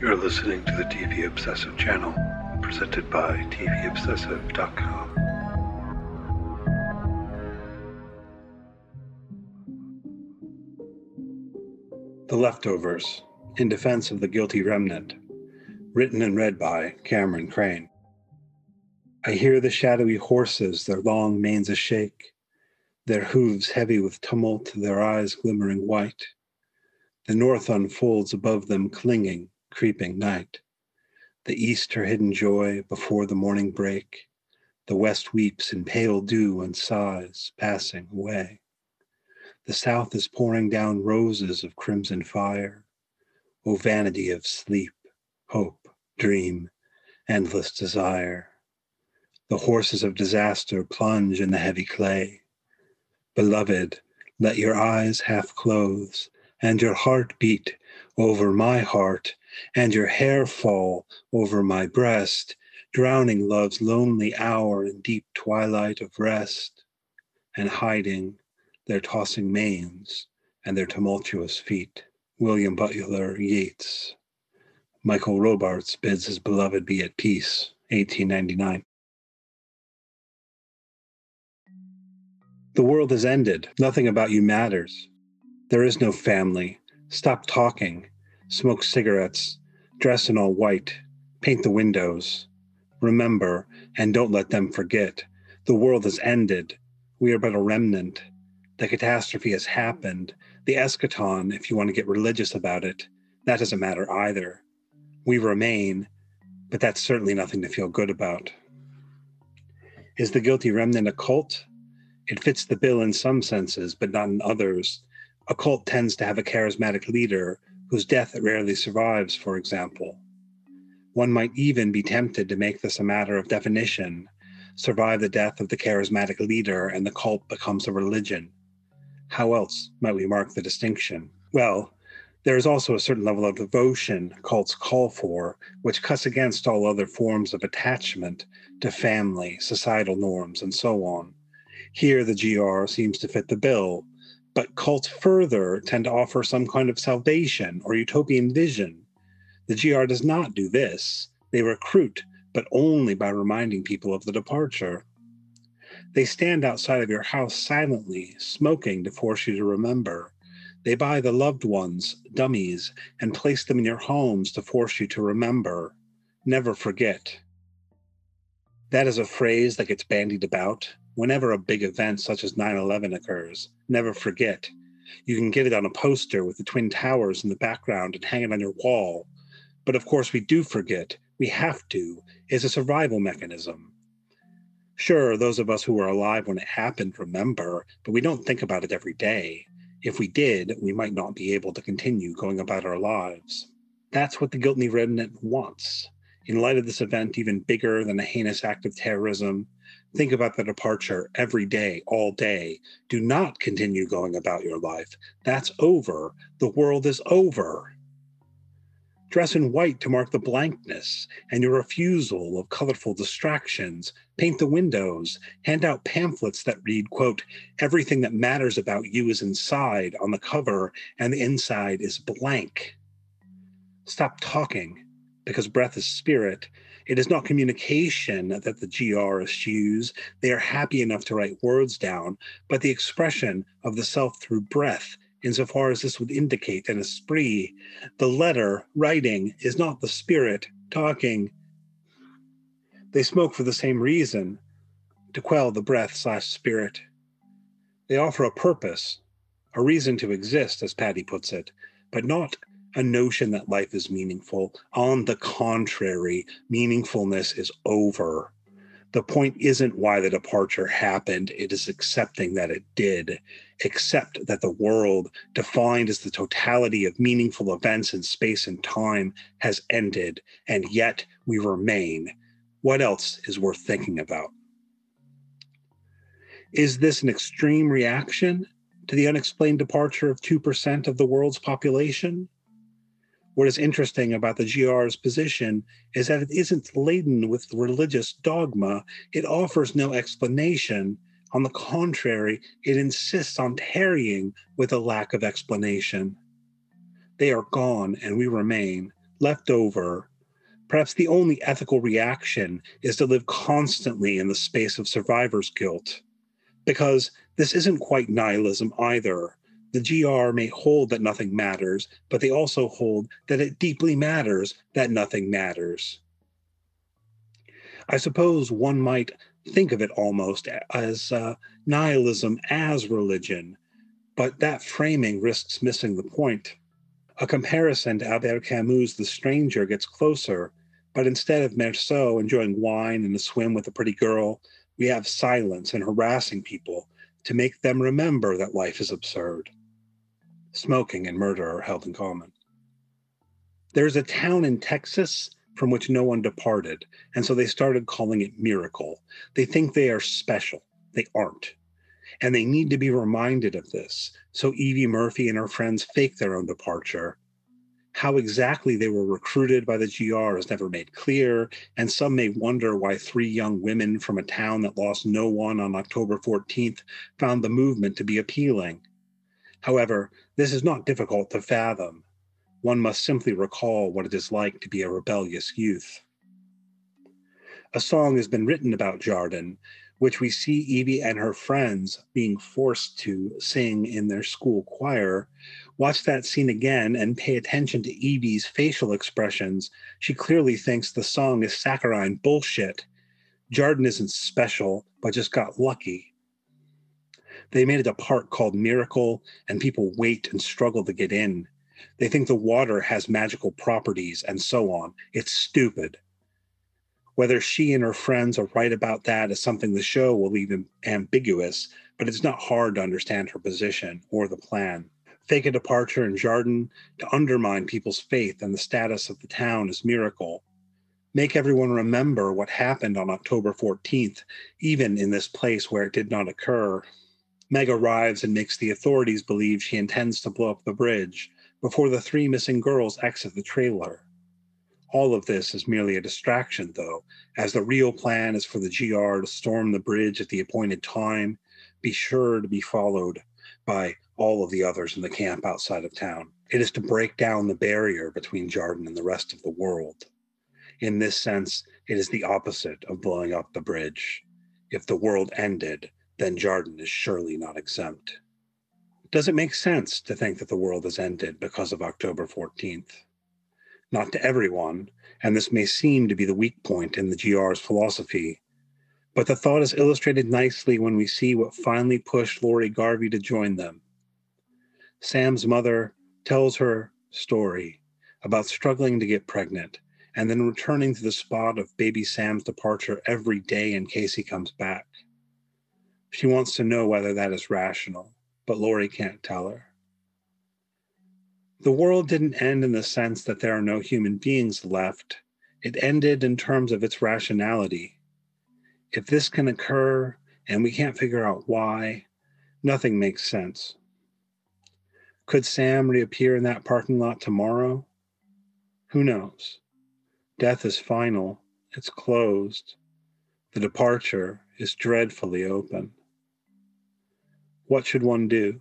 You're listening to the TV Obsessive channel, presented by TVObsessive.com. The Leftovers In Defense of the Guilty Remnant, written and read by Caemeron Crain. I hear the shadowy horses, their long manes a shake, their hooves heavy with tumult, their eyes glimmering white. The north unfolds above them, clinging, creeping night. The east her hidden joy before the morning break. The west weeps in pale dew and sighs, passing away. The south is pouring down roses of crimson fire. O vanity of sleep, hope, dream, endless desire. The horses of disaster plunge in the heavy clay. Beloved, let your eyes half close and your heart beat over my heart and your hair fall over my breast, drowning love's lonely hour in deep twilight of rest, and hiding their tossing manes and their tumultuous feet. William Butler Yeats. Michael Robartes bids his beloved be at peace, 1899. The world has ended. Nothing about you matters. There is no family. Stop talking smoke cigarettes, dress in all white, paint the windows. Remember, and don't let them forget, the world has ended. We are but a remnant. The catastrophe has happened. The eschaton, if you want to get religious about it, that doesn't matter either. We remain, but that's certainly nothing to feel good about. Is the guilty remnant a cult? It fits the bill in some senses, but not in others. A cult tends to have a charismatic leader whose death rarely survives, for example. One might even be tempted to make this a matter of definition survive the death of the charismatic leader, and the cult becomes a religion. How else might we mark the distinction? Well, there is also a certain level of devotion cults call for, which cuts against all other forms of attachment to family, societal norms, and so on. Here, the GR seems to fit the bill, but cults further tend to offer some kind of salvation or utopian vision. The GR does not do this. They recruit, but only by reminding people of the departure. They stand outside of your house silently, smoking to force you to remember. They buy the loved ones, dummies, and place them in your homes to force you to remember. Never forget. That is a phrase that gets bandied about whenever a big event such as 9 11 occurs. Never forget. You can get it on a poster with the Twin Towers in the background and hang it on your wall. But of course, we do forget. We have to. It's a survival mechanism. Sure, those of us who were alive when it happened remember, but we don't think about it every day. If we did, we might not be able to continue going about our lives. That's what the guilty remnant wants. In light of this event, even bigger than a heinous act of terrorism, Think about the departure every day, all day. Do not continue going about your life. That's over. The world is over. Dress in white to mark the blankness and your refusal of colorful distractions. Paint the windows. Hand out pamphlets that read, quote, everything that matters about you is inside on the cover, and the inside is blank. Stop talking because breath is spirit it is not communication that the GRs use. They are happy enough to write words down, but the expression of the self through breath, insofar as this would indicate an esprit. The letter, writing, is not the spirit, talking. They smoke for the same reason to quell the breath slash spirit. They offer a purpose, a reason to exist, as Patty puts it, but not a notion that life is meaningful. On the contrary, meaningfulness is over. The point isn't why the departure happened, it is accepting that it did. Accept that the world, defined as the totality of meaningful events in space and time, has ended, and yet we remain. What else is worth thinking about? Is this an extreme reaction to the unexplained departure of 2% of the world's population? What is interesting about the GR's position is that it isn't laden with religious dogma. It offers no explanation. On the contrary, it insists on tarrying with a lack of explanation. They are gone and we remain. left over, perhaps the only ethical reaction is to live constantly in the space of survivor's guilt. Because this isn't quite nihilism either. The GR may hold that nothing matters, but they also hold that it deeply matters that nothing matters. I suppose one might think of it almost as uh, nihilism as religion, but that framing risks missing the point. A comparison to Albert Camus' The Stranger gets closer, but instead of Meursault enjoying wine and a swim with a pretty girl, we have silence and harassing people to make them remember that life is absurd. Smoking and murder are held in common. There's a town in Texas from which no one departed, and so they started calling it Miracle. They think they are special. They aren't. And they need to be reminded of this. So Evie Murphy and her friends fake their own departure. How exactly they were recruited by the GR is never made clear, and some may wonder why three young women from a town that lost no one on October 14th found the movement to be appealing. However, this is not difficult to fathom. One must simply recall what it is like to be a rebellious youth. A song has been written about Jarden, which we see Evie and her friends being forced to sing in their school choir. Watch that scene again and pay attention to Evie's facial expressions. She clearly thinks the song is saccharine bullshit. Jarden isn't special, but just got lucky. They made it a park called Miracle, and people wait and struggle to get in. They think the water has magical properties and so on. It's stupid. Whether she and her friends are right about that is something the show will leave ambiguous, but it's not hard to understand her position or the plan. Fake a departure in Jarden to undermine people's faith and the status of the town as miracle. Make everyone remember what happened on October 14th, even in this place where it did not occur. Meg arrives and makes the authorities believe she intends to blow up the bridge before the three missing girls exit the trailer. All of this is merely a distraction, though, as the real plan is for the GR to storm the bridge at the appointed time, be sure to be followed by all of the others in the camp outside of town. It is to break down the barrier between Jarden and the rest of the world. In this sense, it is the opposite of blowing up the bridge. If the world ended, then Jarden is surely not exempt. Does it make sense to think that the world has ended because of October 14th? not to everyone, and this may seem to be the weak point in the GR's philosophy. But the thought is illustrated nicely when we see what finally pushed Laurie Garvey to join them. Sam's mother tells her story about struggling to get pregnant and then returning to the spot of baby Sam's departure every day in case he comes back. She wants to know whether that is rational, but Laurie can't tell her. The world didn't end in the sense that there are no human beings left. It ended in terms of its rationality. If this can occur and we can't figure out why, nothing makes sense. Could Sam reappear in that parking lot tomorrow? Who knows? Death is final, it's closed. The departure is dreadfully open. What should one do?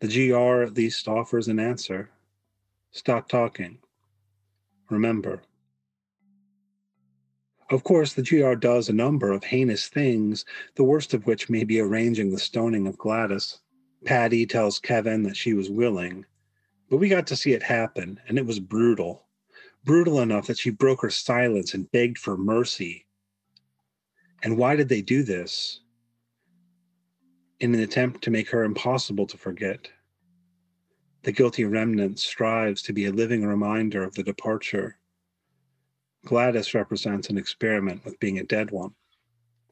The GR at least offers an answer. Stop talking. Remember. Of course, the GR does a number of heinous things, the worst of which may be arranging the stoning of Gladys. Patty tells Kevin that she was willing, but we got to see it happen, and it was brutal. Brutal enough that she broke her silence and begged for mercy. And why did they do this? In an attempt to make her impossible to forget. The guilty remnant strives to be a living reminder of the departure. Gladys represents an experiment with being a dead one.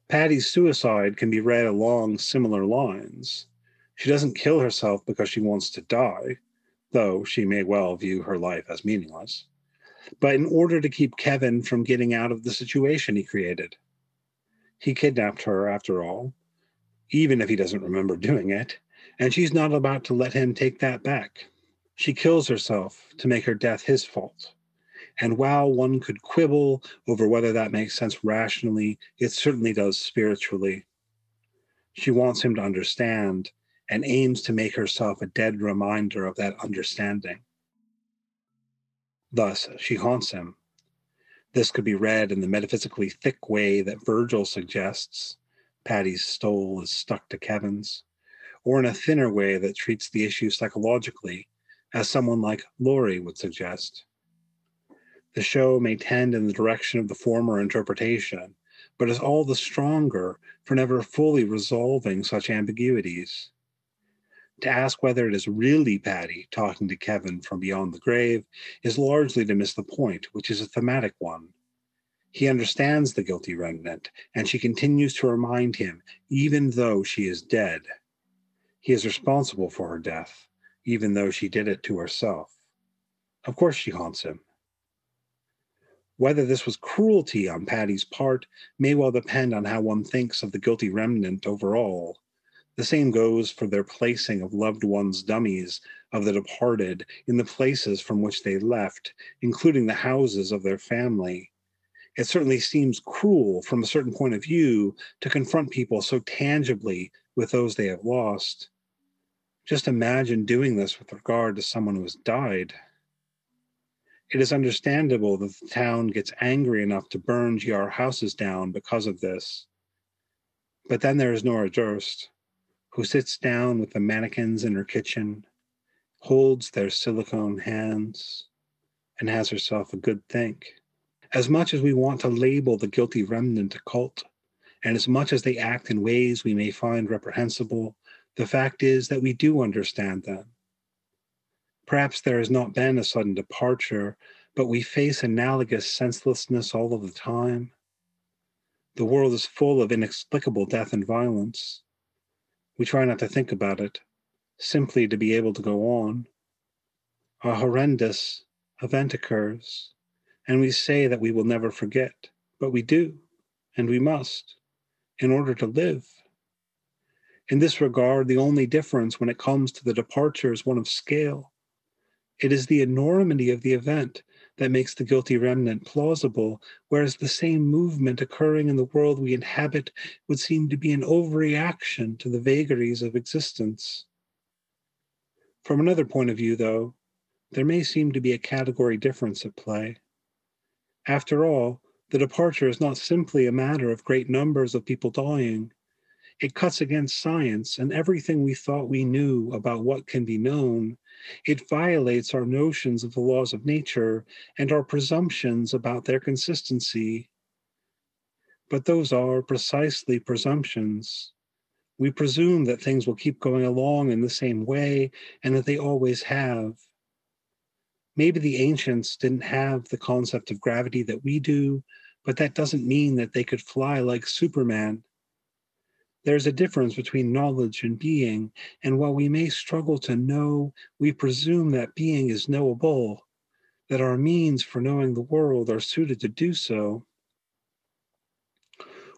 Patty's suicide can be read along similar lines. She doesn't kill herself because she wants to die, though she may well view her life as meaningless, but in order to keep Kevin from getting out of the situation he created. He kidnapped her, after all, even if he doesn't remember doing it, and she's not about to let him take that back. She kills herself to make her death his fault. And while one could quibble over whether that makes sense rationally, it certainly does spiritually. She wants him to understand and aims to make herself a dead reminder of that understanding. Thus, she haunts him. This could be read in the metaphysically thick way that Virgil suggests Patty's stole is stuck to Kevin's, or in a thinner way that treats the issue psychologically, as someone like Laurie would suggest. The show may tend in the direction of the former interpretation, but is all the stronger for never fully resolving such ambiguities. To ask whether it is really Patty talking to Kevin from beyond the grave is largely to miss the point, which is a thematic one. He understands the guilty remnant, and she continues to remind him, even though she is dead. He is responsible for her death, even though she did it to herself. Of course, she haunts him. Whether this was cruelty on Patty's part may well depend on how one thinks of the guilty remnant overall. The same goes for their placing of loved ones' dummies of the departed in the places from which they left, including the houses of their family. It certainly seems cruel from a certain point of view to confront people so tangibly with those they have lost. Just imagine doing this with regard to someone who has died. It is understandable that the town gets angry enough to burn GR houses down because of this. But then there is Nora Durst, who sits down with the mannequins in her kitchen, holds their silicone hands, and has herself a good think. As much as we want to label the guilty remnant a cult, and as much as they act in ways we may find reprehensible, the fact is that we do understand them. Perhaps there has not been a sudden departure, but we face analogous senselessness all of the time. The world is full of inexplicable death and violence. We try not to think about it, simply to be able to go on. A horrendous event occurs, and we say that we will never forget, but we do, and we must, in order to live. In this regard, the only difference when it comes to the departure is one of scale. It is the enormity of the event that makes the guilty remnant plausible, whereas the same movement occurring in the world we inhabit would seem to be an overreaction to the vagaries of existence. From another point of view, though, there may seem to be a category difference at play. After all, the departure is not simply a matter of great numbers of people dying. It cuts against science and everything we thought we knew about what can be known it violates our notions of the laws of nature and our presumptions about their consistency. But those are precisely presumptions. We presume that things will keep going along in the same way and that they always have. Maybe the ancients didn't have the concept of gravity that we do, but that doesn't mean that they could fly like Superman there's a difference between knowledge and being, and while we may struggle to know, we presume that being is knowable, that our means for knowing the world are suited to do so.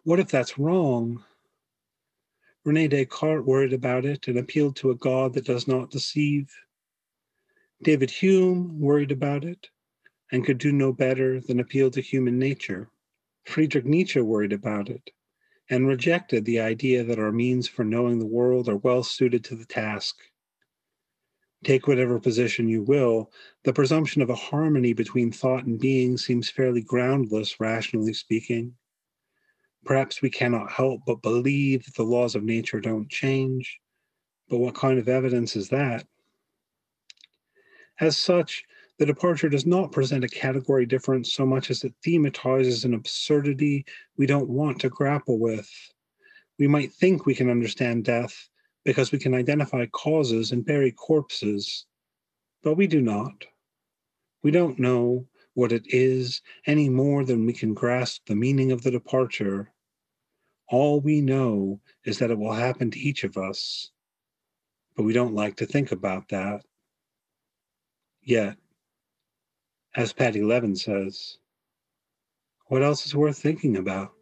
What if that's wrong? Rene Descartes worried about it and appealed to a God that does not deceive. David Hume worried about it and could do no better than appeal to human nature. Friedrich Nietzsche worried about it and rejected the idea that our means for knowing the world are well suited to the task. Take whatever position you will, the presumption of a harmony between thought and being seems fairly groundless, rationally speaking. Perhaps we cannot help but believe that the laws of nature don't change, but what kind of evidence is that? As such, the departure does not present a category difference so much as it thematizes an absurdity we don't want to grapple with. We might think we can understand death because we can identify causes and bury corpses, but we do not. We don't know what it is any more than we can grasp the meaning of the departure. All we know is that it will happen to each of us, but we don't like to think about that. Yet, as Patty Levin says, what else is worth thinking about?